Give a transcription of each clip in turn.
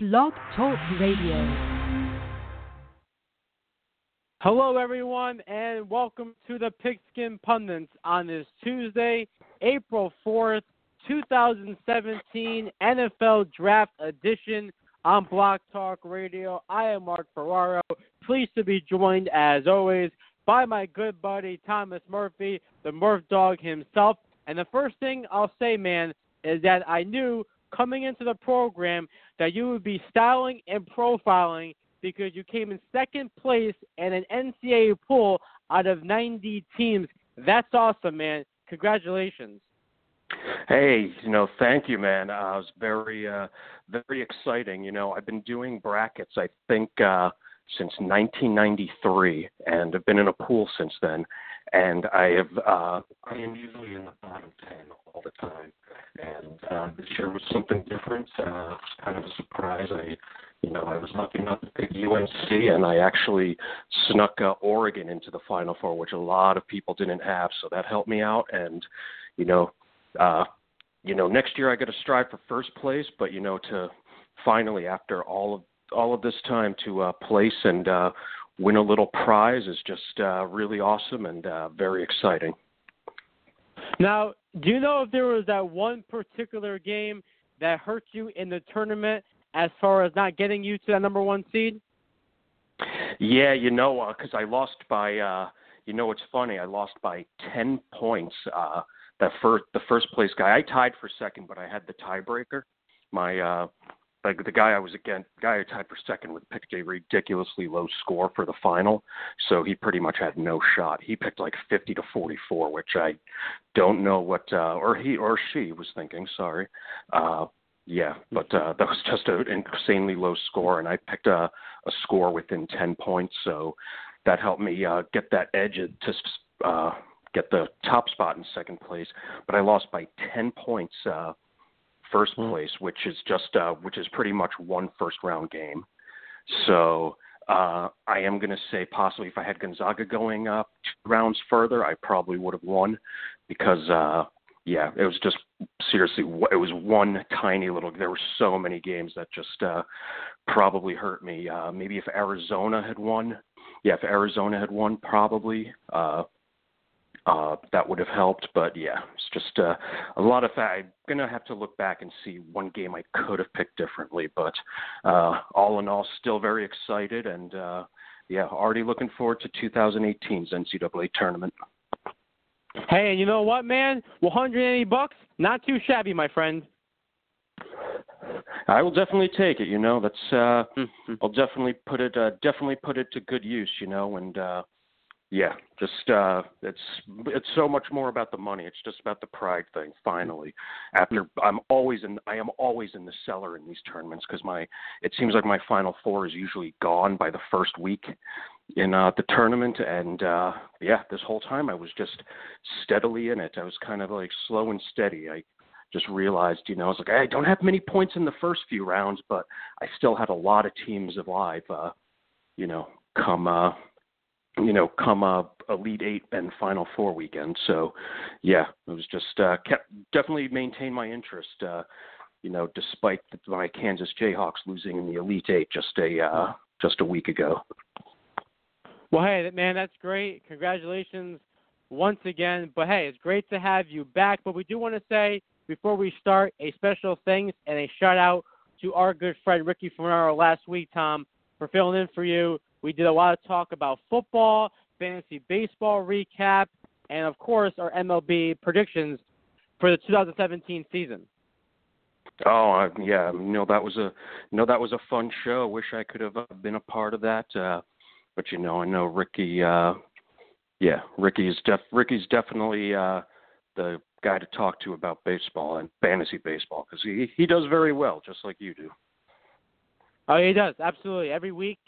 Blog Talk Radio. Hello, everyone, and welcome to the Pigskin Pundits on this Tuesday, April 4th, 2017 NFL Draft Edition on Blog Talk Radio. I am Mark Ferraro, pleased to be joined, as always, by my good buddy Thomas Murphy, the Murph Dog himself. And the first thing I'll say, man, is that I knew coming into the program that you would be styling and profiling because you came in second place in an NCAA pool out of 90 teams. That's awesome, man. Congratulations. Hey, you know, thank you, man. Uh, it was very, uh, very exciting. You know, I've been doing brackets, I think, uh, since 1993, and I've been in a pool since then. And I have, uh, I am usually in the bottom 10 all the time. And uh, this year was something different. Uh, it's kind of a surprise. I, you know, I was lucky enough to pick UNC, and I actually snuck uh, Oregon into the Final Four, which a lot of people didn't have. So that helped me out. And, you know, uh, you know, next year I got to strive for first place, but you know, to finally after all of all of this time to uh, place and uh, win a little prize is just uh, really awesome and uh, very exciting. Now, do you know if there was that one particular game that hurt you in the tournament as far as not getting you to that number one seed? Yeah, you know, because uh, I lost by, uh, you know, it's funny. I lost by ten points. Uh, that first, the first place guy, I tied for second, but I had the tiebreaker. My uh, like the guy I was against, the guy I tied for second with picked a ridiculously low score for the final, so he pretty much had no shot. He picked like 50 to 44, which I don't know what, uh, or he or she was thinking. Sorry, uh, yeah, but uh, that was just an insanely low score, and I picked a, a score within 10 points, so that helped me uh, get that edge to uh, get the top spot in second place. But I lost by 10 points. Uh, first hmm. place, which is just uh, which is pretty much one first round game. So uh, I am going to say possibly if I had Gonzaga going up two rounds further, I probably would have won because uh, yeah, it was just seriously it was one tiny little. There were so many games that just uh, probably hurt me. Uh, maybe if Arizona had won, yeah, if Arizona had won, probably. Uh, uh, that would have helped. But yeah, it's just uh, a lot of. I'm gonna have to look back and see one game I could have picked differently. But uh, all in all, still very excited and uh, yeah, already looking forward to 2018's NCAA tournament. Hey, and you know what, man? 180 bucks, not too shabby, my friend. I will definitely take it. You know, that's uh, mm-hmm. I'll definitely put it uh, definitely put it to good use. You know, and uh, yeah, just uh it's it's so much more about the money. It's just about the pride thing. Finally, after I'm always in I am always in the cellar in these tournaments because my it seems like my final four is usually gone by the first week in uh the tournament and uh yeah, this whole time I was just steadily in it. I was kind of like slow and steady. I just realized, you know, I was like I don't have many points in the first few rounds, but I still had a lot of teams alive uh you know, come uh you know, come uh, Elite Eight and Final Four weekend. So, yeah, it was just uh, kept definitely maintained my interest. Uh, you know, despite my Kansas Jayhawks losing in the Elite Eight just a uh, just a week ago. Well, hey, man, that's great. Congratulations once again. But hey, it's great to have you back. But we do want to say before we start a special thanks and a shout out to our good friend Ricky Ferraro last week, Tom, for filling in for you we did a lot of talk about football, fantasy baseball recap, and of course our MLB predictions for the 2017 season. Oh uh, yeah, know that was a know that was a fun show. Wish I could have uh, been a part of that, uh, but you know I know Ricky. Uh, yeah, Ricky's def Ricky's definitely uh, the guy to talk to about baseball and fantasy baseball because he he does very well, just like you do. Oh, he does absolutely every week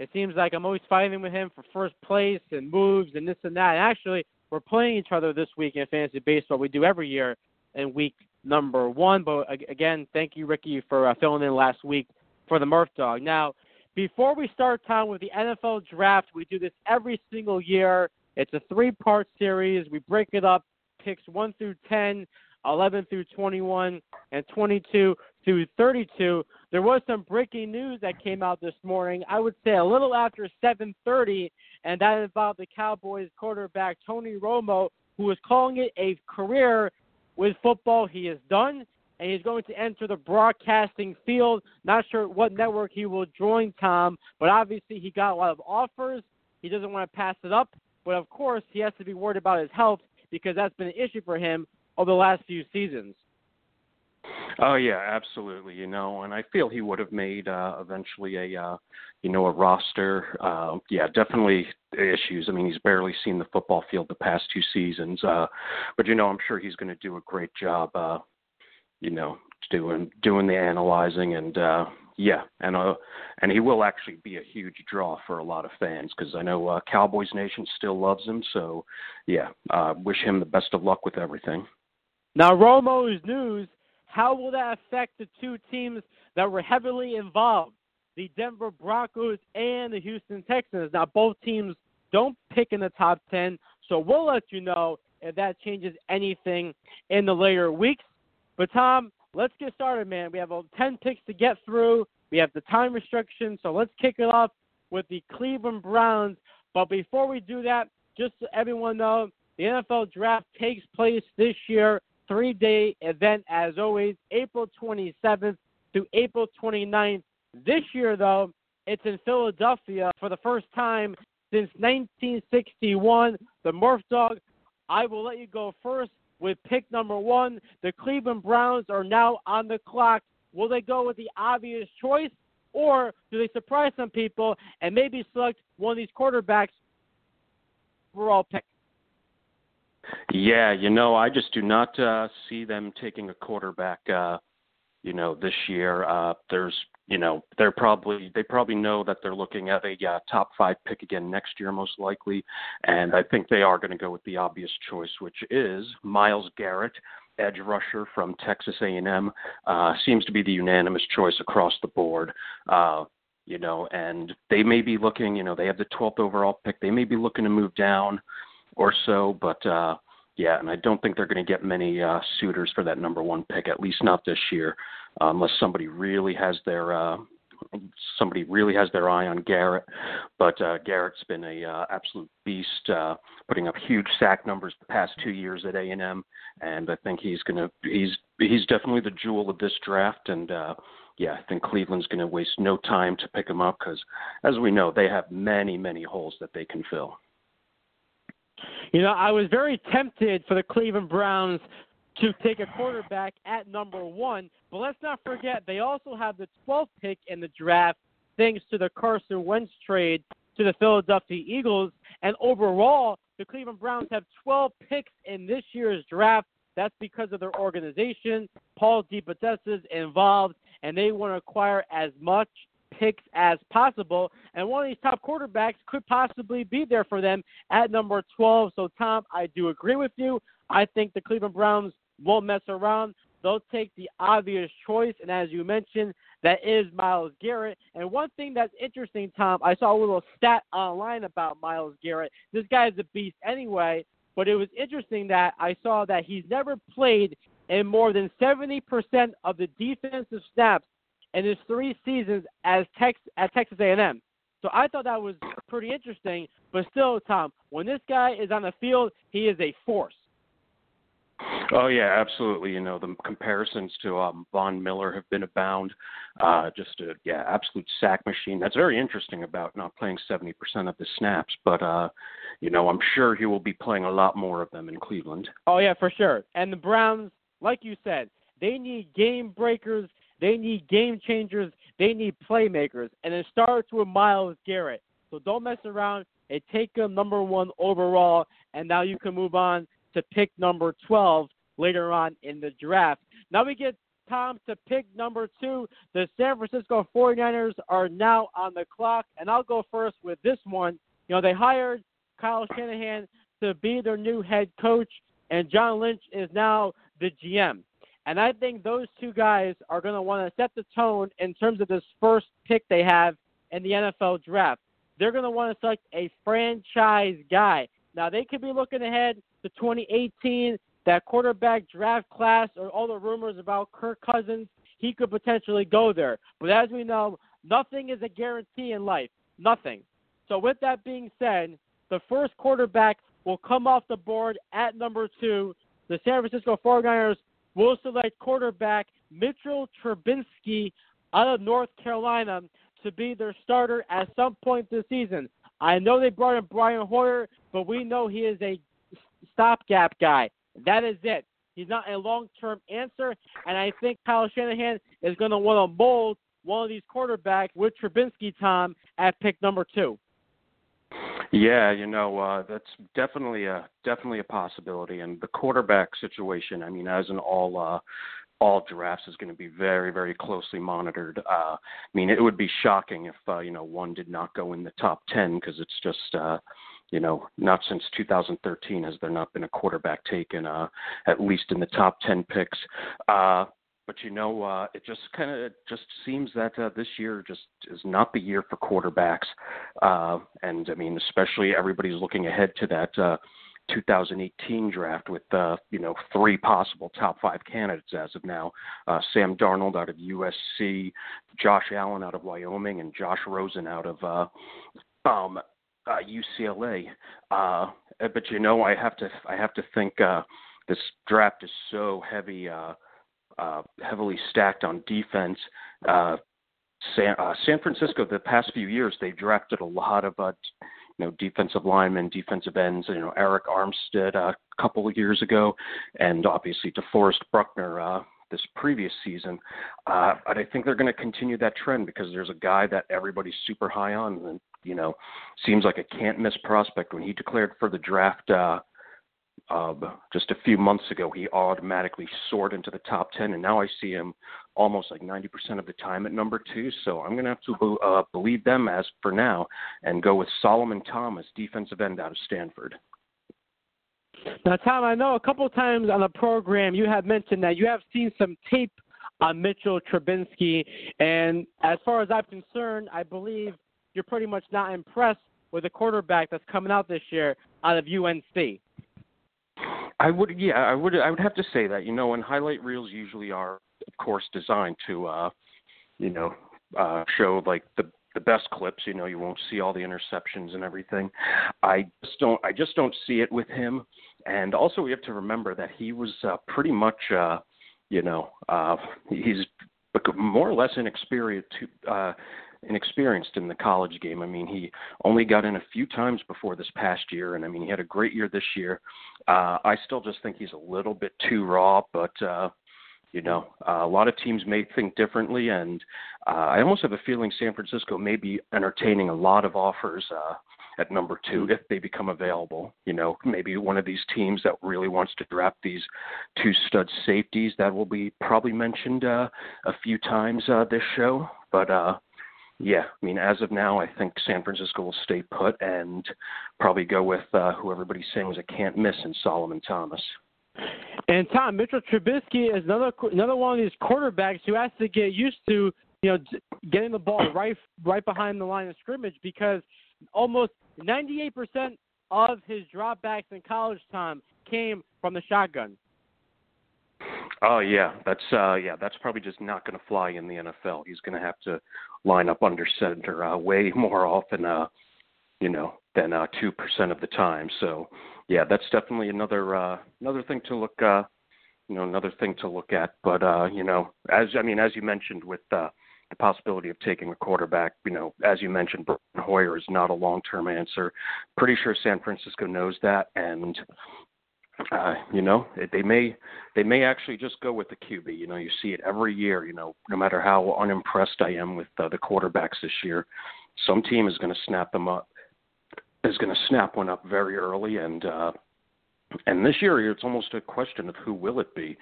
it seems like I'm always fighting with him for first place and moves and this and that. And actually, we're playing each other this week in fantasy baseball. We do every year in week number one. But again, thank you, Ricky, for uh, filling in last week for the Murph Dog. Now, before we start time with the NFL draft, we do this every single year. It's a three part series. We break it up, picks 1 through 10, 11 through 21, and 22 through 32. there was some breaking news that came out this morning. I would say a little after 7:30, and that involved the Cowboys quarterback Tony Romo, who was calling it a career with football. He is done, and he's going to enter the broadcasting field. Not sure what network he will join, Tom, but obviously he got a lot of offers. He doesn't want to pass it up, but of course he has to be worried about his health because that's been an issue for him over the last few seasons. Oh yeah, absolutely. You know, and I feel he would have made uh, eventually a, uh, you know, a roster. Uh, yeah, definitely issues. I mean, he's barely seen the football field the past two seasons, uh, but you know, I'm sure he's going to do a great job. Uh, you know, doing doing the analyzing and uh, yeah, and uh, and he will actually be a huge draw for a lot of fans because I know uh, Cowboys Nation still loves him. So yeah, uh, wish him the best of luck with everything. Now, Romo's news how will that affect the two teams that were heavily involved, the Denver Broncos and the Houston Texans? Now, both teams don't pick in the top 10, so we'll let you know if that changes anything in the later weeks. But, Tom, let's get started, man. We have uh, 10 picks to get through. We have the time restriction, so let's kick it off with the Cleveland Browns. But before we do that, just so everyone know, the NFL draft takes place this year three day event, as always, April 27th to April 29th. This year, though, it's in Philadelphia for the first time since 1961. The Murph Dog, I will let you go first with pick number one. The Cleveland Browns are now on the clock. Will they go with the obvious choice, or do they surprise some people and maybe select one of these quarterbacks overall pick? Yeah, you know, I just do not uh, see them taking a quarterback. Uh, you know, this year. Uh, there's, you know, they're probably they probably know that they're looking at a uh, top five pick again next year, most likely, and I think they are going to go with the obvious choice, which is Myles Garrett, edge rusher from Texas A&M. Uh, seems to be the unanimous choice across the board. Uh, you know, and they may be looking. You know, they have the 12th overall pick. They may be looking to move down or so. But uh, yeah, and I don't think they're going to get many uh, suitors for that number one pick, at least not this year, uh, unless somebody really has their uh, somebody really has their eye on Garrett. But uh, Garrett's been a uh, absolute beast, uh, putting up huge sack numbers the past two years at A and M, and I think he's going to he's he's definitely the jewel of this draft and. Uh, yeah, I think Cleveland's going to waste no time to pick him up because, as we know, they have many, many holes that they can fill. You know, I was very tempted for the Cleveland Browns to take a quarterback at number one, but let's not forget they also have the 12th pick in the draft thanks to the Carson Wentz trade to the Philadelphia Eagles. And overall, the Cleveland Browns have 12 picks in this year's draft. That's because of their organization. Paul DePodesta is involved, and they want to acquire as much picks as possible. And one of these top quarterbacks could possibly be there for them at number 12. So, Tom, I do agree with you. I think the Cleveland Browns won't mess around. They'll take the obvious choice. And as you mentioned, that is Myles Garrett. And one thing that's interesting, Tom, I saw a little stat online about Myles Garrett. This guy is a beast anyway, but it was interesting that I saw that he's never played in more than 70% of the defensive snaps in his three seasons as Tex at Texas A&M. So I thought that was pretty interesting. But still, Tom, when this guy is on the field, he is a force. Oh yeah, absolutely. You know the comparisons to um, Von Miller have been abound. Uh, just a yeah, absolute sack machine. That's very interesting about not playing 70% of the snaps, but uh, you know I'm sure he will be playing a lot more of them in Cleveland. Oh yeah, for sure. And the Browns, like you said, they need game breakers they need game changers. They need playmakers. And it starts with Myles Garrett. So don't mess around and take him number one overall. And now you can move on to pick number 12 later on in the draft. Now we get Tom to pick number two. The San Francisco 49ers are now on the clock. And I'll go first with this one. You know, they hired Kyle Shanahan to be their new head coach, and John Lynch is now the GM. And I think those two guys are going to want to set the tone in terms of this first pick they have in the NFL draft. They're going to want to select a franchise guy. Now, they could be looking ahead to 2018, that quarterback draft class, or all the rumors about Kirk Cousins. he could potentially go there. But as we know, nothing is a guarantee in life. Nothing. So with that being said, the first quarterback will come off the board at number two. The San Francisco 49ers will select quarterback Mitchell Trubisky out of North Carolina to be their starter at some point this season. I know they brought in Brian Hoyer, but we know he is a stopgap guy. That is it. He's not a long term answer, and I think Kyle Shanahan is going to want to mold one of these quarterbacks with Trubisky, Tom, at pick number two. Yeah, you know uh, that's definitely a definitely a possibility, and the quarterback situation. I mean, as in all uh, all drafts, is going to be very very closely monitored. Uh, I mean, it would be shocking if uh, you know one did not go in the top ten because it's just uh, you know not since 2013 has there not been a quarterback taken uh, at least in the top ten picks. Uh, but you know, uh, it just kind of just seems that uh, this year just is not the year for quarterbacks. Uh, and I mean, especially everybody's looking ahead to that uh, 2018 draft with uh, you know three possible top five candidates as of now: uh, Sam Darnold out of USC, Josh Allen out of Wyoming, and Josh Rosen out of uh, um, uh, UCLA. Uh, but you know, I have to I have to think uh, this draft is so heavy. Uh, uh, heavily stacked on defense. Uh, San, uh, San Francisco, the past few years, they've drafted a lot of uh, you know defensive linemen, defensive ends. You know Arik Armstead uh, a couple of years ago, and obviously DeForest Buckner uh, this previous season. Uh, but I think they're going to continue that trend because there's a guy that everybody's super high on, and you know seems like a can't miss prospect. When he declared for the draft uh, uh, just a few months ago, he automatically soared into the top 10, and now I see him almost like 90% of the time at number two. So I'm going to have to uh, believe them as for now and go with Solomon Thomas, defensive end out of Stanford. Now, Tom, I know a couple of times on the program you have mentioned that you have seen some tape on Mitchell Trubisky, and as far as I'm concerned, I believe you're pretty much not impressed with the quarterback that's coming out this year out of UNC. I would, yeah, I would, I would have to say that. You know, and highlight reels usually are, of course, designed to, uh, you know, uh, show like the the best clips. You know, you won't see all the interceptions and everything. I just don't, I just don't see it with him. And also, we have to remember that he was uh, pretty much, uh, you know, uh, he's more or less inexperienced. Uh, inexperienced in the college game. I mean, he only got in a few times before this past year, and I mean, he had a great year this year. Uh, I still just think he's a little bit too raw, but uh, you know, uh, a lot of teams may think differently, and uh, I almost have a feeling San Francisco may be entertaining a lot of offers. Uh, at number two if they become available. You know, maybe one of these teams that really wants to draft these two stud safeties that will be probably mentioned uh, a few times uh, this show. But uh, yeah, I mean, as of now, I think San Francisco will stay put and probably go with uh, who everybody's saying is a can't miss in Solomon Thomas. And Tom Mitchell Trubisky is another another one of these quarterbacks who has to get used to you know getting the ball right right behind the line of scrimmage because almost 98% of his dropbacks in college time came from the shotgun. Oh yeah, that's uh yeah, that's probably just not going to fly in the NFL. He's going to have to line up under center uh, way more often, uh, you know, than uh two percent of the time. So yeah, that's definitely another uh, another thing to look uh, you know another thing to look at. But uh, you know, as I mean, as you mentioned with uh, the possibility of taking a quarterback, you know, as you mentioned, Brian Hoyer is not a long-term answer. Pretty sure San Francisco knows that, and uh, you know, they may they may actually just go with the QB. You know, you see it every year. You know, no matter how unimpressed I am with uh, the quarterbacks this year, some team is going to snap them up, is going to snap one up very early, and uh, and this year it's almost a question of who will it be,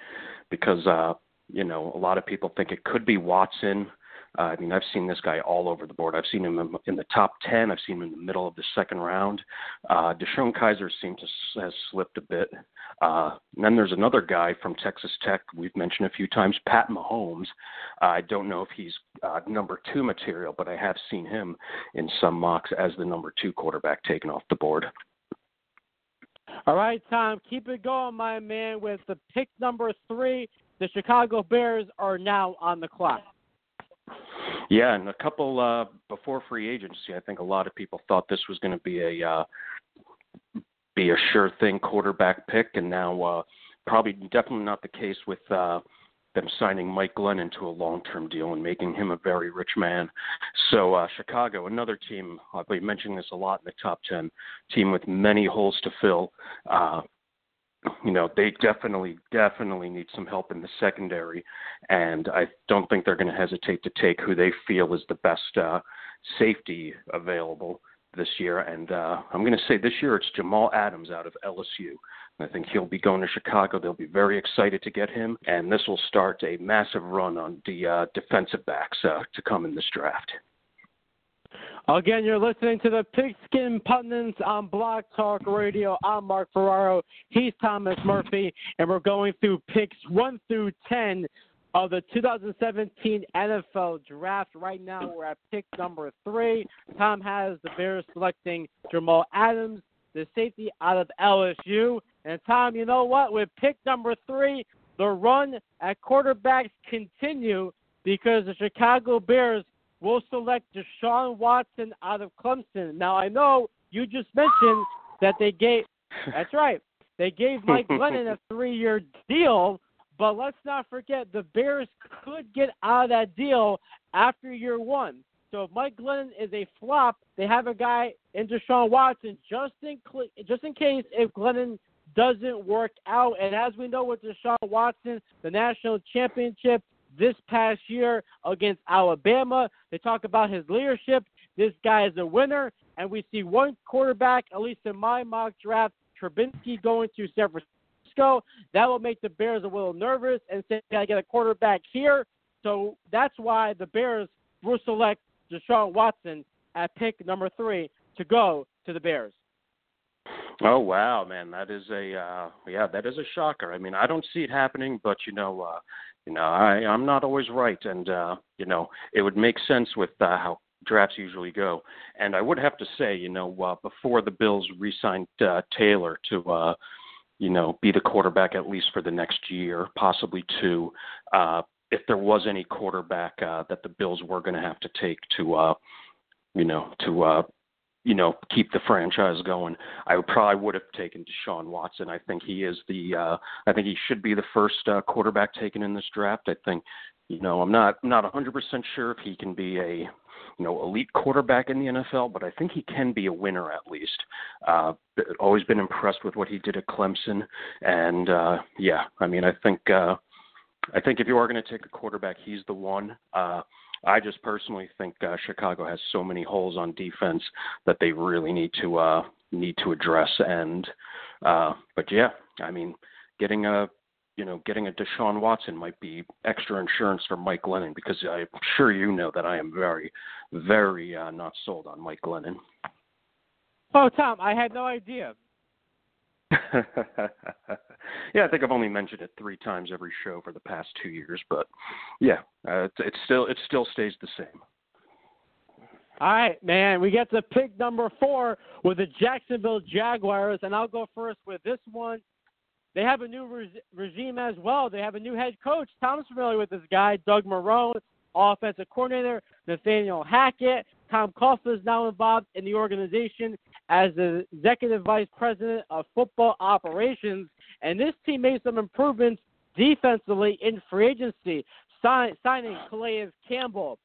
because uh, you know a lot of people think it could be Watson. Uh, I mean, I've seen this guy all over the board. I've seen him in, the top 10. I've seen him in the middle of the second round. Uh, DeShone Kizer seems to has slipped a bit. Uh, and then there's another guy from Texas Tech we've mentioned a few times, Pat Mahomes. Uh, I don't know if he's uh, number two material, but I have seen him in some mocks as the number two quarterback taken off the board. All right, Tom, keep it going, my man, with the pick number three the Chicago Bears are now on the clock. Yeah, and a couple uh, before free agency, I think a lot of people thought this was going to be a uh, be a sure thing quarterback pick, and now uh, probably definitely not the case with uh, them signing Mike Glennon to a long-term deal and making him a very rich man. So uh, Chicago, another team, I'll be mentioning this a lot in the top ten, team with many holes to fill. Uh, you know, they definitely, definitely need some help in the secondary, and I don't think they're going to hesitate to take who they feel is the best uh, safety available this year. And uh, I'm going to say this year it's Jamal Adams out of LSU. I think he'll be going to Chicago. They'll be very excited to get him, and this will start a massive run on the uh, defensive backs uh, to come in this draft. Again, you're listening to the Pigskin Pundits on Blog Talk Radio. I'm Mark Ferraro. He's Thomas Murphy, and we're going through picks 1 through 10 of the 2017 NFL Draft. Right now, we're at pick number three. Tom has the Bears selecting Jamal Adams, the safety out of LSU. And Tom, you know what? With pick number three, the run at quarterbacks continue because the Chicago Bears will select Deshaun Watson out of Clemson. Now I know you just mentioned that they gave that's right. They gave Mike Glennon a three year deal, but let's not forget the Bears could get out of that deal after year one. So if Mike Glennon is a flop, they have a guy in Deshaun Watson just in just in case if Glennon doesn't work out. And as we know with Deshaun Watson, the national championship this past year against Alabama. They talk about his leadership. This guy is a winner, and we see one quarterback, at least in my mock draft, Trubisky going to San Francisco. That will make the Bears a little nervous and say, I get a quarterback here. So that's why the Bears will select Deshaun Watson at pick number three to go to the Bears. Oh wow, man, that is a uh yeah, that is a shocker. I mean, I don't see it happening, but you know, uh you know, I I'm not always right, and uh, you know, it would make sense with uh, how drafts usually go. And I would have to say, you know, uh, before the Bills re-signed uh, Taylor to, uh, you know, be the quarterback at least for the next year, possibly two. Uh, if there was any quarterback uh, that the Bills were going to have to take to, uh, you know, to uh, you know, keep the franchise going. I probably would have taken Deshaun Watson. I think he is the uh I think he should be the first uh, quarterback taken in this draft. I think you know, I'm not not 100% sure if he can be a you know elite quarterback in the NFL, but I think he can be a winner at least. Uh, always been impressed with what he did at Clemson, and uh, yeah, I mean, I think uh, I think if you are going to take a quarterback, he's the one. Uh, I just personally think uh, Chicago has so many holes on defense that they really need to uh, need to address. And uh, but yeah, I mean, getting a you know getting a Deshaun Watson might be extra insurance for Mike Glennon because I'm sure you know that I am very very uh, not sold on Mike Glennon. Oh, Tom, I had no idea. yeah, I think I've only mentioned it three times every show for the past two years, but yeah, uh, it, it still it still stays the same. All right, man. We get to pick number four with the Jacksonville Jaguars, and I'll go first with this one. They have a new re- regime as well. They have a new head coach. Tom's familiar with this guy, Doug Marrone, offensive coordinator, Nathaniel Hackett. Tom Coughlin is now involved in the organization as the executive vice president of football operations. And this team made some improvements defensively in free agency, sign, signing Calais Campbell,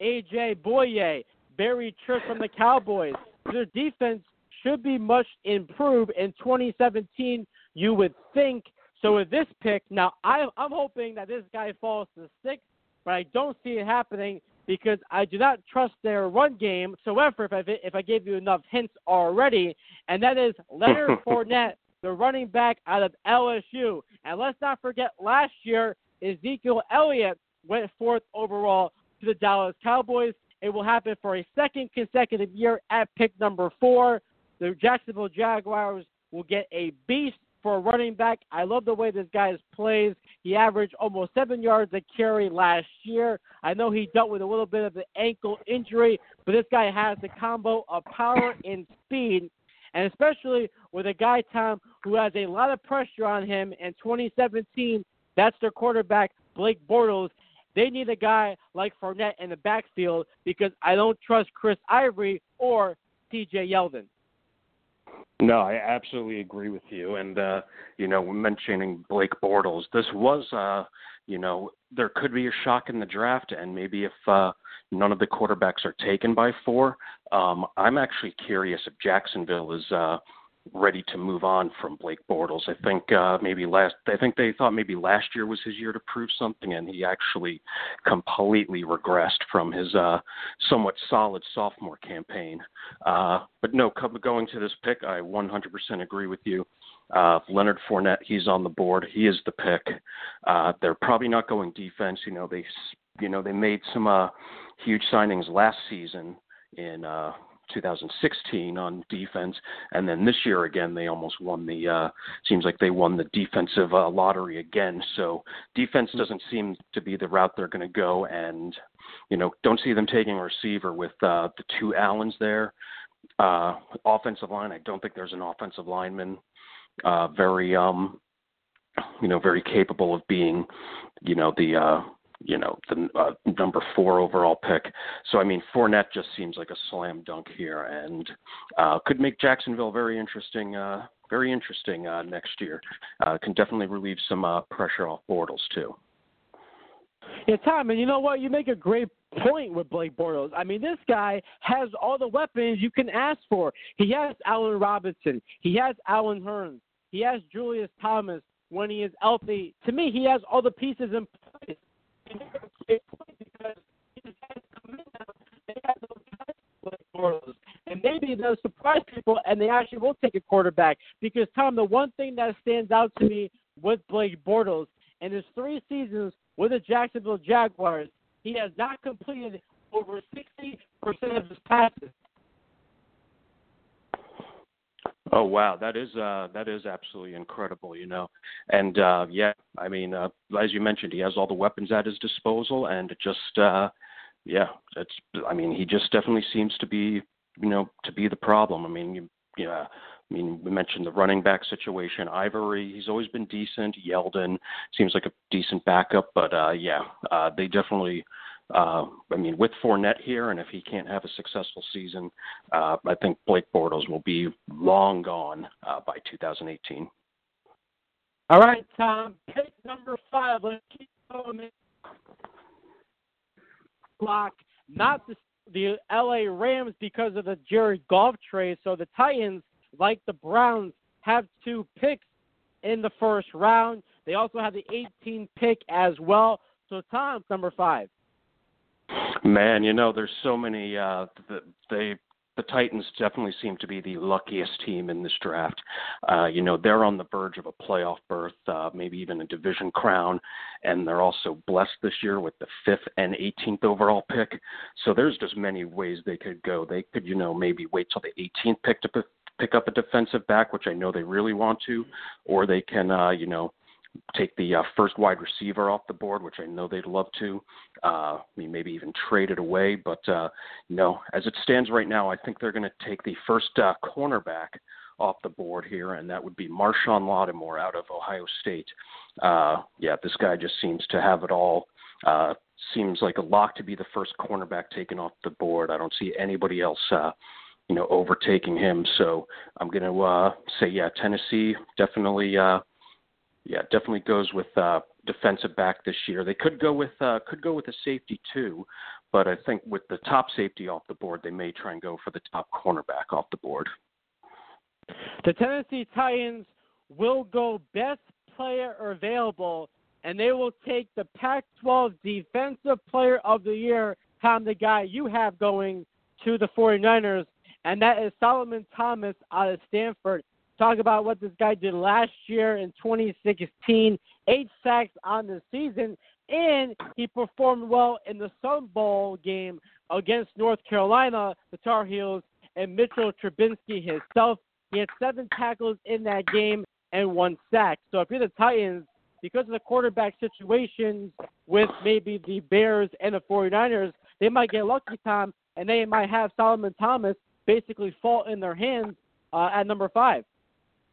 A.J. Bouye, Barry Church from the Cowboys. Their defense should be much improved in 2017, you would think. So with this pick, now I, I'm hoping that this guy falls to six, but I don't see it happening because I do not trust their run game whatsoever if I, if I gave you enough hints already, and that is Leonard Fournette, the running back out of LSU. And let's not forget last year, Ezekiel Elliott went fourth overall to the Dallas Cowboys. It will happen for a second consecutive year at pick number four. The Jacksonville Jaguars will get a beast for a running back. I love the way this guy plays. He averaged almost seven yards a carry last year. I know he dealt with a little bit of an ankle injury, but this guy has the combo of power and speed. And especially with a guy, Tom, who has a lot of pressure on him in 2017 That's their quarterback, Blake Bortles. They need a guy like Fournette in the backfield because I don't trust Chris Ivory or TJ Yeldon. No, I absolutely agree with you. And uh, you know, mentioning Blake Bortles, this was uh, you know, there could be a shock in the draft and maybe if uh none of the quarterbacks are taken by four, um, I'm actually curious if Jacksonville is uh ready to move on from Blake Bortles. I think uh, maybe last I think they thought maybe last year was his year to prove something, and he actually completely regressed from his uh, somewhat solid sophomore campaign. Uh, but no, going to this pick, I 100% agree with you. Uh, Leonard Fournette, he's on the board. He is the pick. Uh, they're probably not going defense. You know they you know they made some uh, huge signings last season in uh, 2016 on defense, and then this year again they almost won the. Uh, seems like they won the defensive uh, lottery again. So defense hmm. doesn't seem to be the route they're going to go, and you know don't see them taking a receiver with uh, the two Allens there. Uh, offensive line, I don't think there's an offensive lineman uh, very um, you know very capable of being you know the uh, you know the uh, number four overall pick. So I mean, Fournette just seems like a slam dunk here, and uh, could make Jacksonville very interesting. Uh, very interesting uh, next year. Uh, can definitely relieve some uh, pressure off Bortles too. Yeah, Tom, and you know what? You make a great point with Blake Bortles. I mean, this guy has all the weapons you can ask for. He has Allen Robinson. He has Allen Hurns. He has Julius Thomas when he is healthy. To me, he has all the pieces in and maybe they'll surprise people and they actually will take a quarterback. Because Tom, the one thing that stands out to me with Blake Bortles in his three seasons with the Jacksonville Jaguars, he has not completed over sixty percent of his passes. Oh wow, that is uh that is absolutely incredible, you know. And uh yeah, I mean, uh as you mentioned, he has all the weapons at his disposal and it just uh yeah, it's I mean, he just definitely seems to be, you know, to be the problem. I mean, you yeah, I mean, we mentioned the running back situation. Ivory, he's always been decent. Yeldon seems like a decent backup, but uh yeah, uh they definitely uh, I mean, with Fournette here, and if he can't have a successful season, uh, I think Blake Bortles will be long gone uh, by 2018. All right, Tom. Pick number five. Let's keep going. Clock. Not the the LA Rams because of the Jared Goff trade. So the Titans, like the Browns, have two picks in the first round. They also have the 18th pick as well. So Tom, number five. Man, you know, there's so many. Uh, the, they the Titans definitely seem to be the luckiest team in this draft. Uh, you know, they're on the verge of a playoff berth, uh, maybe even a division crown, and they're also blessed this year with the fifth and 18th overall pick. So there's just many ways they could go. They could, you know, maybe wait till the 18th pick to pick up a defensive back, which I know they really want to, or they can, uh, you know, take the uh, first wide receiver off the board, which I know they'd love to. Uh, I mean, maybe even trade it away. But uh, no, as it stands right now, I think they're going to take the first uh, cornerback off the board here, and that would be Marshon Lattimore out of Ohio State. Uh, yeah, this guy just seems to have it all. Uh, seems like a lock to be the first cornerback taken off the board. I don't see anybody else, uh, you know, overtaking him. So I'm going to uh, say, yeah, Tennessee definitely. Uh, yeah, definitely goes with uh, defensive back this year. They could go with uh, could go with a safety too, but I think with the top safety off the board, they may try and go for the top cornerback off the board. The Tennessee Titans will go best player available, and they will take the Pac-12 Defensive Player of the Year, Tom, the guy you have going to the 49ers, and that is Solomon Thomas out of Stanford. Talk about what this guy did last year in 2016. Eight sacks on the season, and he performed well in the Sun Bowl game against North Carolina, the Tar Heels, and Mitchell Trubisky himself. He had seven tackles in that game and one sack. So if you're the Titans, because of the quarterback situations with maybe the Bears and the 49ers, they might get lucky, Tom, and they might have Solomon Thomas basically fall in their hands uh, at number five.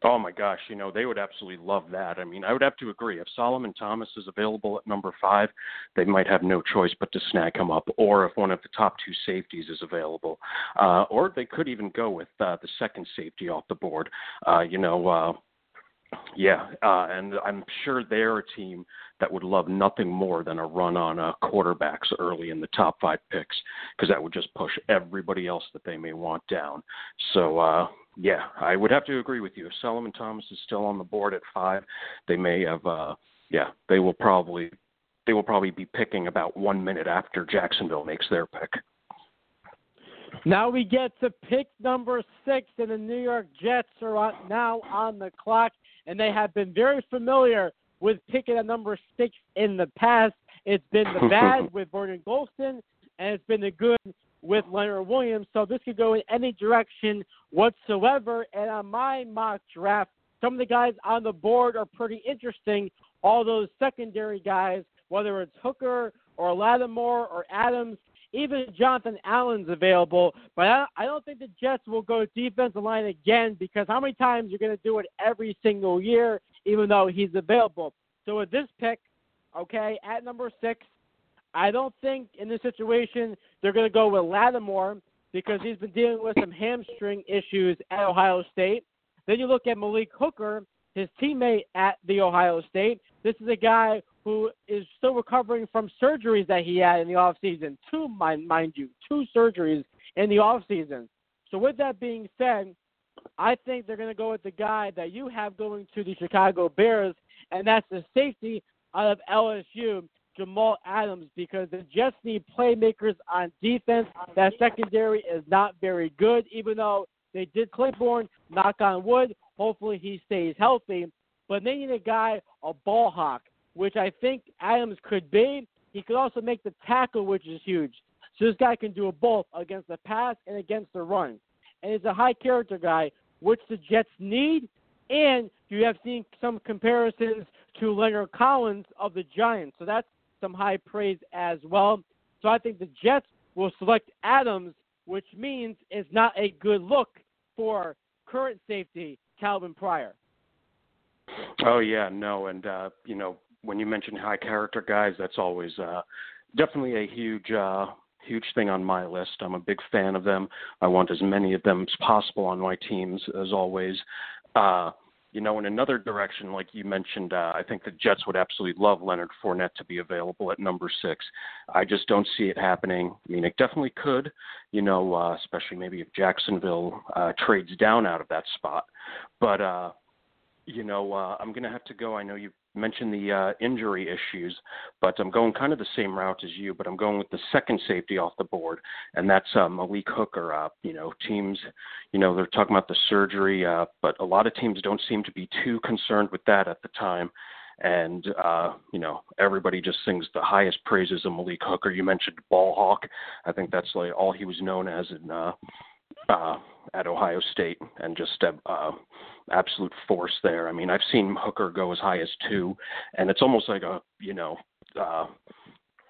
Oh my gosh, you know they would absolutely love that. I mean, I would have to agree. If Solomon Thomas is available at number five, they might have no choice but to snag him up. Or if one of the top two safeties is available, uh, or they could even go with uh, the second safety off the board. Uh, you know, uh, yeah, uh, and I'm sure they're a team that would love nothing more than a run on uh, quarterbacks early in the top five picks because that would just push everybody else that they may want down. So, uh, yeah, I would have to agree with you. If Solomon Thomas is still on the board at five, they may have. Uh, yeah, they will probably they will probably be picking about one minute after Jacksonville makes their pick. Now we get to pick number six, and the New York Jets are on, now on the clock, and they have been very familiar with picking a number six in the past. It's been the bad with Vernon Gholston, and it's been the good with Leonard Williams. So this could go in any direction whatsoever. And on my mock draft, some of the guys on the board are pretty interesting. All those secondary guys, whether it's Hooker or Lattimore or Adams, even Jonathan Allen's available. But I, I don't think the Jets will go defensive line again because how many times you're going to do it every single year, even though he's available. So with this pick, okay, at number six, I don't think in this situation they're going to go with Lattimore because he's been dealing with some hamstring issues at Ohio State. Then you look at Malik Hooker, his teammate at the Ohio State. This is a guy who is still recovering from surgeries that he had in the off season. Two, mind, mind you, two surgeries in the off season. So with that being said, I think they're going to go with the guy that you have going to the Chicago Bears, and that's the safety out of LSU, Jamal Adams because the Jets need playmakers on defense. That secondary is not very good, even though they did Claiborne, knock on wood. Hopefully he stays healthy. But they need a guy, a ball hawk, which I think Adams could be. He could also make the tackle, which is huge. So this guy can do both against the pass and against the run. And he's a high character guy, which the Jets need. And you have seen some comparisons to Leonard Collins of the Giants. So that's some high praise as well. So I think the Jets will select Adams, which means it's not a good look for current safety Calvin Pryor. Oh yeah, no, and uh, you know when you mention high character guys, that's always uh, definitely a huge uh, huge thing on my list. I'm a big fan of them. I want as many of them as possible on my teams as always. Uh, you know, in another direction, like you mentioned, uh, I think the Jets would absolutely love Leonard Fournette to be available at number six. I just don't see it happening. I mean, it definitely could, you know, uh, especially maybe if Jacksonville uh, trades down out of that spot. But, uh, you know, uh, I'm going to have to go. I know you mentioned the uh, injury issues, but I'm going kind of the same route as you, but I'm going with the second safety off the board, and that's uh, Malik Hooker. Uh, you know, teams, you know, they're talking about the surgery, uh, but a lot of teams don't seem to be too concerned with that at the time. And uh, you know, everybody just sings the highest praises of Malik Hooker. You mentioned ball hawk. I think that's like all he was known as in uh, uh, at Ohio State, and just uh, uh, absolute force there. I mean, I've seen Hooker go as high as two, and it's almost like a you know. Uh,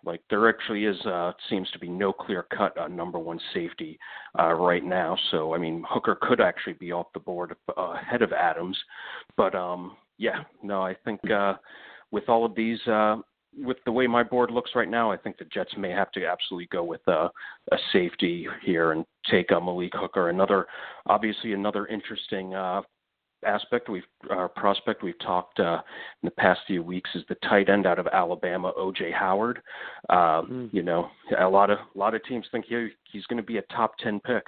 like there actually is uh seems to be no clear cut on number one safety uh right now so i mean hooker could actually be off the board uh, ahead of adams but um yeah no i think uh with all of these uh with the way my board looks right now, I think the Jets may have to absolutely go with a, a safety here and take a Malik Hooker. Another, obviously, another interesting uh, aspect we've our prospect we've talked uh, in the past few weeks is the tight end out of Alabama, OJ Howard. Uh, mm. You know, a lot of a lot of teams think he he's going to be a top ten pick,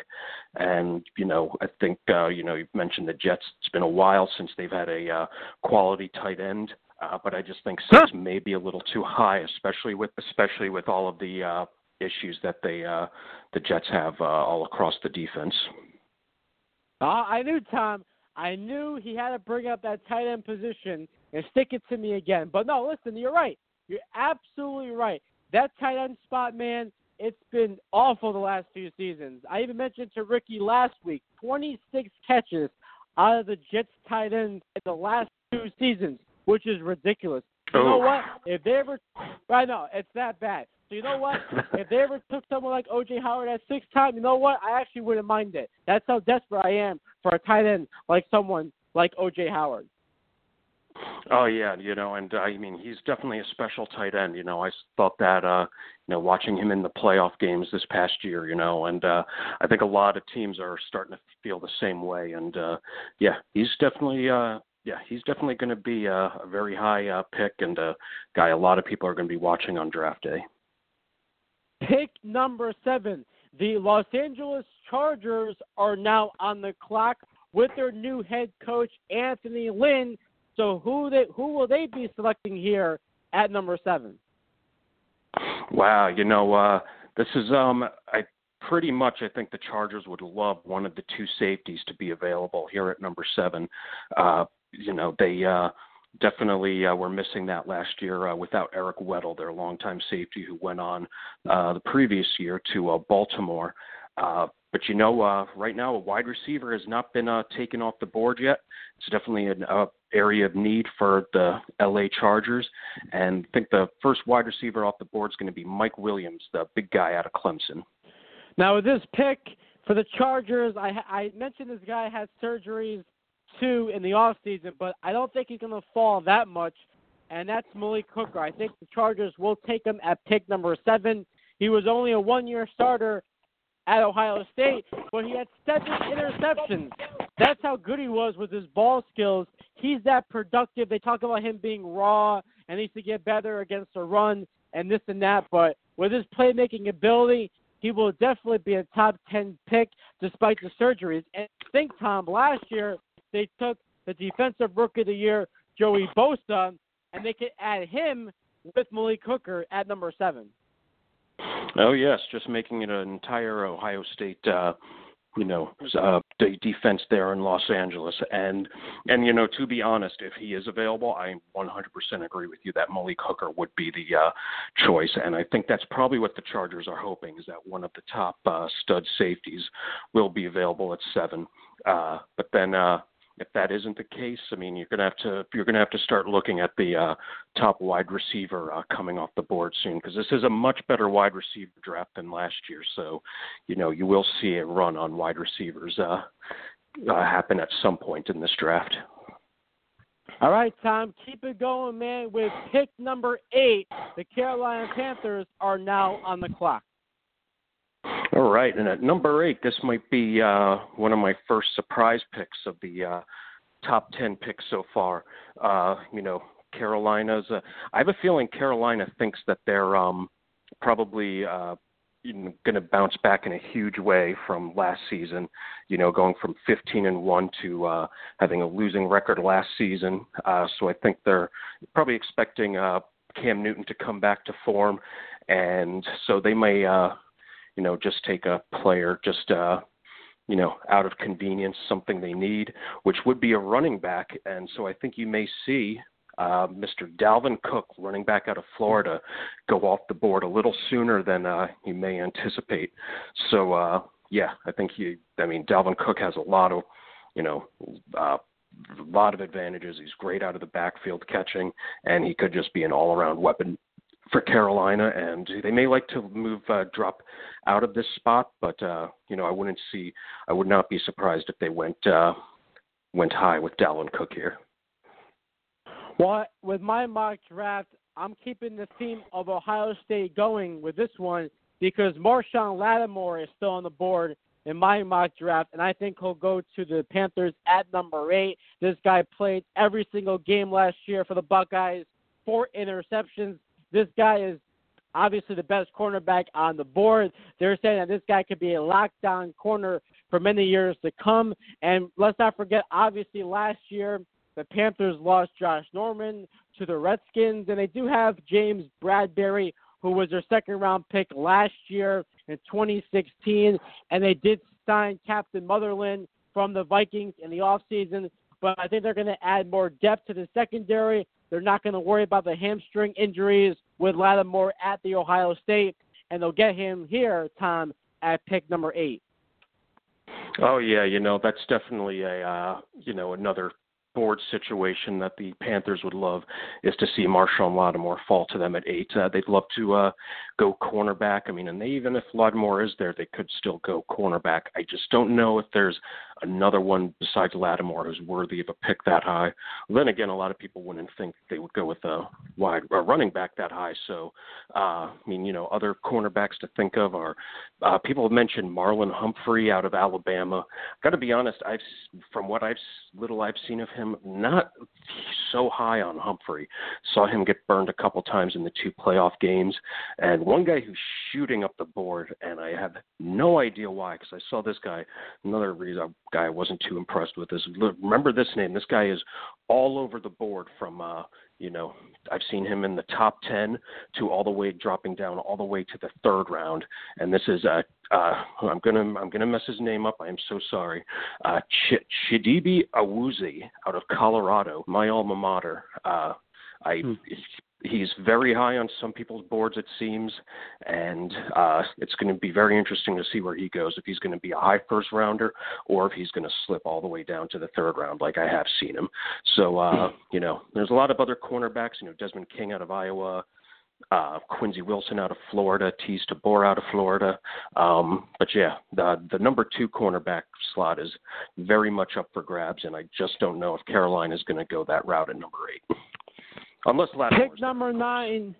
and you know, I think uh, you know you've mentioned the Jets. It's been a while since they've had a uh, quality tight end. Uh, but I just think six huh? may be a little too high, especially with especially with all of the uh, issues that they uh, the Jets have uh, all across the defense. Uh, I knew Tom. I knew he had to bring up that tight end position and stick it to me again. But no, listen, you're right. You're absolutely right. That tight end spot, man, it's been awful the last few seasons. I even mentioned to Ricky last week 26 catches out of the Jets tight end in the last two seasons which is ridiculous. You oh. know what? If they ever, I know it's that bad. So you know what? if they ever took someone like OJ Howard at six time, you know what? I actually wouldn't mind it. That's how desperate I am for a tight end like someone like O.J. Howard. Oh yeah, you know, and uh, I mean he's definitely a special tight end. You know, I thought that uh, you know watching him in the playoff games this past year, you know, and uh, I think a lot of teams are starting to feel the same way. And uh, yeah, he's definitely uh, yeah he's definitely going to be a, a very high uh, pick and a guy a lot of people are going to be watching on draft day. Pick number seven. The Los Angeles Chargers are now on the clock with their new head coach Anthony Lynn so who they who will they be selecting here at number seven? Wow, you know, uh, this is um, I pretty much I think the Chargers would love one of the two safeties to be available here at number seven. Uh, you know, they uh, definitely uh, were missing that last year uh, without Eric Weddle, their longtime safety who went on uh, the previous year to uh, Baltimore. Uh, but you know, uh, right now a wide receiver has not been uh, taken off the board yet. It's definitely an uh, area of need for the LA Chargers, and I think the first wide receiver off the board is going to be Mike Williams, the big guy out of Clemson. Now with this pick for the Chargers, I, I mentioned this guy had surgeries too in the off season, but I don't think he's going to fall that much, and that's Malik Hooker. I think the Chargers will take him at pick number seven. He was only a one-year starter at Ohio State, but he had seven interceptions. That's how good he was with his ball skills. He's that productive. They talk about him being raw and needs to get better against the run and this and that, but with his playmaking ability, he will definitely be a top 10 pick despite the surgeries. And think, Tom, last year they took the defensive rookie of the year, Joey Bosa, and they could add him with Malik Hooker at number seven. Oh yes, just making it an entire Ohio State, uh, you know, uh, defense there in Los Angeles. And and you know, to be honest, if he is available, I 100% agree with you that Malik Hooker would be the uh, choice. And I think that's probably what the Chargers are hoping is that one of the top uh, stud safeties will be available at seven. Uh, but then. Uh, if that isn't the case, I mean, you're gonna have to you're gonna have to start looking at the uh, top wide receiver uh, coming off the board soon because this is a much better wide receiver draft than last year. So, you know, you will see a run on wide receivers uh, uh, happen at some point in this draft. All right, Tom, keep it going, man. With pick number eight, the Carolina Panthers are now on the clock. All right, and at number eight, this might be uh, one of my first surprise picks of the uh, top ten picks so far. Uh, you know, Carolina's. Uh, I have a feeling Carolina thinks that they're um, probably uh, going to bounce back in a huge way from last season. You know, going from 15 and one to uh, having a losing record last season. Uh, so I think they're probably expecting uh, Cam Newton to come back to form, and so they may. Uh, you know, just take a player just uh you know, out of convenience, something they need, which would be a running back. And so I think you may see uh, Mr. Dalvin Cook, running back out of Florida, go off the board a little sooner than uh, you may anticipate. So, uh, yeah, I think he, I mean, Dalvin Cook has a lot of, you know, uh, a lot of advantages. He's great out of the backfield catching, and he could just be an all around weapon for Carolina, and they may like to move uh, drop out of this spot, but uh, you know I wouldn't see, I would not be surprised if they went uh, went high with Dalvin Cook here. Well, with my mock draft, I'm keeping the theme of Ohio State going with this one because Marshon Lattimore is still on the board in my mock draft, and I think he'll go to the Panthers at number eight. This guy played every single game last year for the Buckeyes, four interceptions, this guy is obviously the best cornerback on the board. They're saying that this guy could be a lockdown corner for many years to come. And let's not forget, obviously, last year the Panthers lost Josh Norman to the Redskins, and they do have James Bradberry, who was their second round pick last year in 2016, and they did sign Captain Munnerlyn from the Vikings in the offseason. But I think they're going to add more depth to the secondary. They're not going to worry about the hamstring injuries with Lattimore at the Ohio State, and they'll get him here, Tom, at pick number eight. Oh yeah, you know that's definitely a uh, you know another board situation that the Panthers would love is to see Marshon Lattimore fall to them at eight. Uh, they'd love to uh, go cornerback. I mean, and they, even if Lattimore is there, they could still go cornerback. I just don't know if there's another one besides Lattimore who's worthy of a pick that high. Then again, a lot of people wouldn't think they would go with a wide a running back that high. So, uh, I mean, you know, other cornerbacks to think of are uh, people have mentioned Marlon Humphrey out of Alabama. Got to be honest, I've from what I've little I've seen of him, not so high on Humphrey. Saw him get burned a couple times in the two playoff games, and one guy who's shooting up the board, and I have no idea why because I saw this guy. Another reason guy I wasn't too impressed with is remember this name. This guy is all over the board from uh, you know I've seen him in the top ten to all the way dropping down all the way to the third round, and this is uh, uh, I'm gonna I'm gonna mess his name up. I am so sorry. Uh, Ch- Chidobe Awuzie out of Colorado, my alma mater. Uh, I hmm he's very high on some people's boards, it seems, and uh, it's going to be very interesting to see where he goes. If he's going to be a high first rounder, or if he's going to slip all the way down to the third round, like I have seen him. So, uh, you know, there's a lot of other cornerbacks. You know, Desmond King out of Iowa. Uh, Quincy Wilson out of Florida, Teez Tabor out of Florida. Um, but yeah, the the number two cornerback slot is very much up for grabs, and I just don't know if Carolina is going to go that route at number eight. Unless Pick number nine.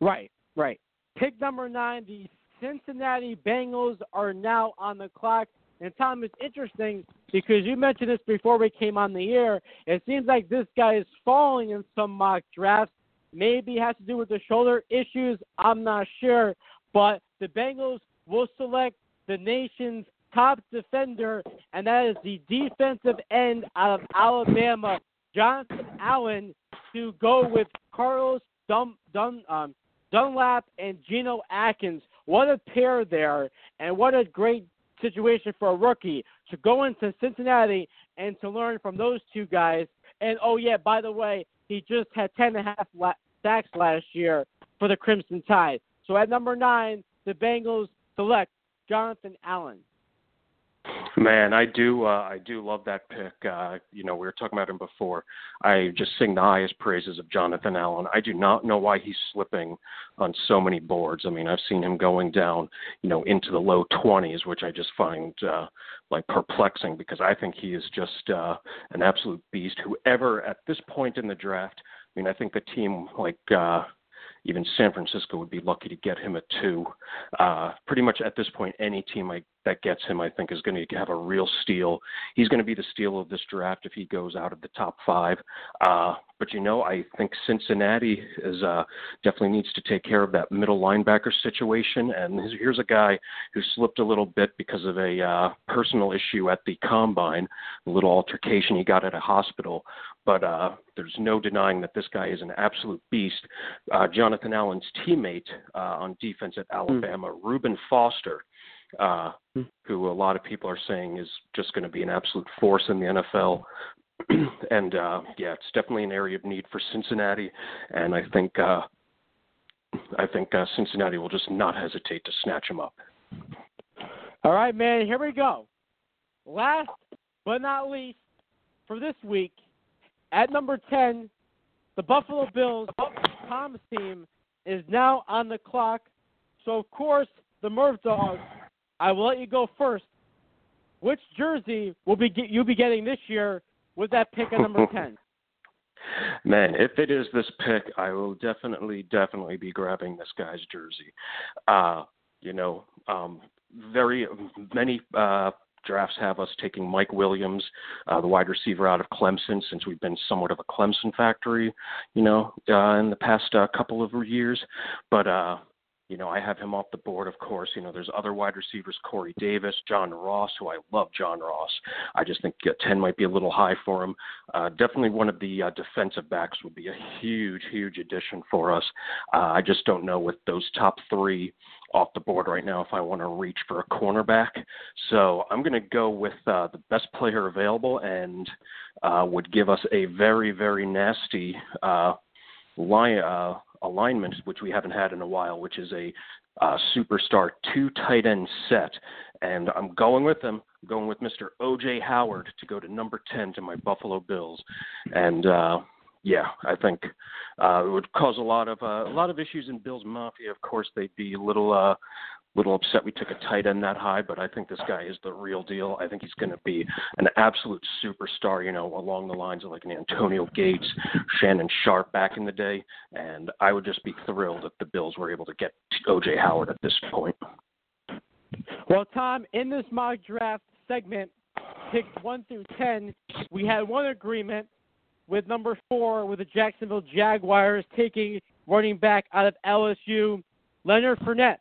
Right, right. Pick number nine. The Cincinnati Bengals are now on the clock. And Tom, it's interesting because you mentioned this before we came on the air. It seems like this guy is falling in some mock drafts. Maybe it has to do with the shoulder issues. I'm not sure. But the Bengals will select the nation's top defender, and that is the defensive end out of Alabama, Jonathan Allen to go with Carlos Dun, Dun, um, Dunlap and Geno Atkins. What a pair there, and what a great situation for a rookie to go into Cincinnati and to learn from those two guys. And oh yeah, by the way, he just had ten and a half sacks last year for the Crimson Tide. So at number nine, the Bengals select Jonathan Allen. Man, I do. Uh, I do love that pick. Uh, you know, we were talking about him before. I just sing the highest praises of Jonathan Allen. I do not know why he's slipping on so many boards. I mean, I've seen him going down, you know, into the low 20s, which I just find uh, like perplexing because I think he is just uh, an absolute beast. Whoever at this point in the draft, I mean, I think the team like. Uh, even San Francisco would be lucky to get him at two. Uh, pretty much at this point, any team I, that gets him, I think, is going to have a real steal. He's going to be the steal of this draft if he goes out of the top five. Uh, but you know, I think Cincinnati is uh, definitely needs to take care of that middle linebacker situation. And here's a guy who slipped a little bit because of a uh, personal issue at the combine, a little altercation he got at a hospital. But uh, there's no denying that this guy is an absolute beast. Uh, Jonathan Allen's teammate uh, on defense at Alabama, mm. Reuben Foster, uh, mm. who a lot of people are saying is just going to be an absolute force in the NFL. and uh, yeah, it's definitely an area of need for Cincinnati, and I think uh, I think uh, Cincinnati will just not hesitate to snatch him up. All right, man. Here we go. Last but not least for this week, at number ten, the Buffalo Bills, Tom's team, is now on the clock. So of course, the Merv Dogs. I will let you go first. Which jersey will be you be getting this year with that pick at number 10? Man, if it is this pick, I will definitely, definitely be grabbing this guy's jersey. Uh, you know, um, very many uh, drafts have us taking Mike Williams, uh, the wide receiver out of Clemson, since we've been somewhat of a Clemson factory, you know, uh, in the past uh, couple of years. But uh, you know, I have him off the board, of course. You know, there's other wide receivers, Corey Davis, John Ross, who I love John Ross. I just think uh, 10 might be a little high for him. Uh, definitely one of the uh, defensive backs would be a huge, huge addition for us. Uh, I just don't know with those top three off the board right now if I want to reach for a cornerback. So I'm going to go with uh, the best player available and uh, would give us a very, very nasty uh, line. Uh, alignment, which we haven't had in a while, which is a uh, superstar two tight end set. and I'm going with him. I'm going with Mr. O.J. Howard to go to number 10 to my Buffalo Bills, and uh, yeah, I think uh, it would cause a lot of uh, a lot of issues in Bills Mafia. Of course, they'd be a little uh, little upset we took a tight end that high, but I think this guy is the real deal. I think he's going to be an absolute superstar, you know, along the lines of like an Antonio Gates, Shannon Sharpe back in the day. And I would just be thrilled if the Bills were able to get OJ Howard at this point. Well, Tom, in this mock draft segment, picked 1 through 10, we had one agreement with number four with the Jacksonville Jaguars taking running back out of LSU, Leonard Fournette.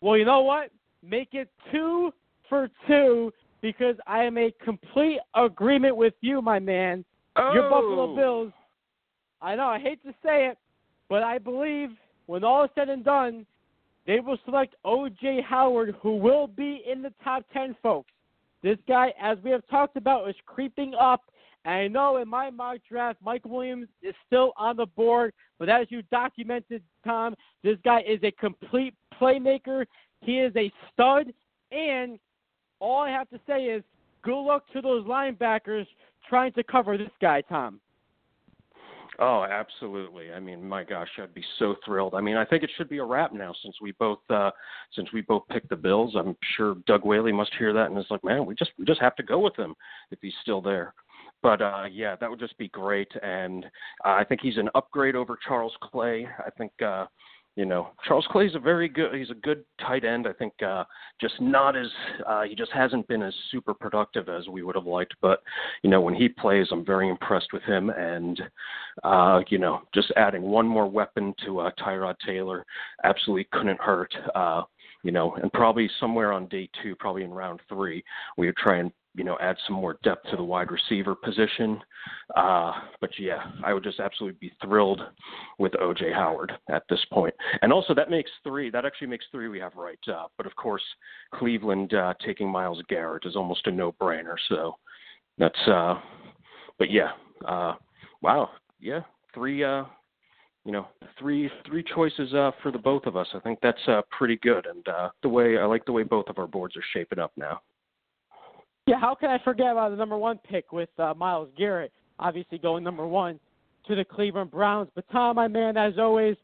Well, you know what? Make it two for two because I am a complete agreement with you, my man. Oh. Your Buffalo oh. Bills. I know, I hate to say it, but I believe when all is said and done, they will select O.J. Howard, who will be in the top 10, folks. This guy, as we have talked about, is creeping up. And I know in my mock draft, Mike Williams is still on the board, but as you documented, Tom, this guy is a complete playmaker. He is a stud. And all I have to say is good luck to those linebackers trying to cover this guy, Tom. Oh, absolutely. I mean, my gosh, I'd be so thrilled. I mean, I think it should be a wrap now since we both uh since we both picked the Bills. I'm sure Doug Whaley must hear that and is like, "Man, we just we just have to go with him if he's still there." But uh yeah, that would just be great and uh, I think he's an upgrade over Charles Clay. I think uh you know, Charles Clay's a very good. He's a good tight end. I think uh, just not as uh, he just hasn't been as super productive as we would have liked. But you know, when he plays, I'm very impressed with him. And uh, you know, just adding one more weapon to uh, Tyrod Taylor absolutely couldn't hurt. Uh, you know, and probably somewhere on day two, probably in round three, we would try and you know, add some more depth to the wide receiver position. Uh, but yeah, I would just absolutely be thrilled with OJ Howard at this point. And also, that makes three. That actually makes three we have right. Uh, but of course, Cleveland uh, taking Myles Garrett is almost a no-brainer. So that's. Uh, but yeah, uh, wow, yeah, three. Uh, you know, three three choices uh, for the both of us. I think that's uh, pretty good, and uh, the way I like the way both of our boards are shaping up now. Yeah, how can I forget about the number one pick with uh, Myles Garrett, obviously going number one to the Cleveland Browns. But Tom, my man, as always,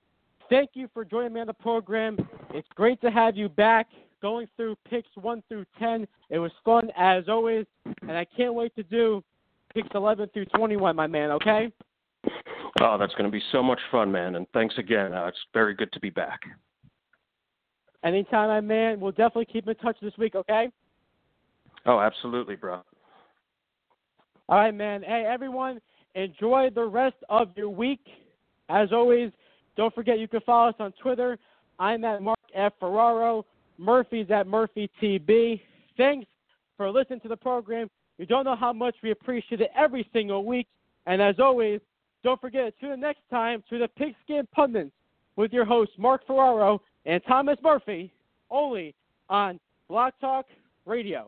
thank you for joining me on the program. It's great to have you back going through picks one through ten. It was fun as always, and I can't wait to do picks eleven through twenty-one, my man. Okay. Oh, that's going to be so much fun, man! And thanks again. Uh, it's very good to be back. Anytime, my man. We'll definitely keep in touch this week. Okay. Oh, absolutely, bro. All right, man. Hey, everyone, enjoy the rest of your week. As always, don't forget you can follow us on Twitter. I'm at Mark F. Ferraro. Murphy's at Murphy TB. Thanks for listening to the program. You don't know how much we appreciate it every single week. And as always, don't forget to tune next time to the Pigskin Pundits with your hosts Mark Ferraro and Thomas Murphy, only on Blog Talk Radio.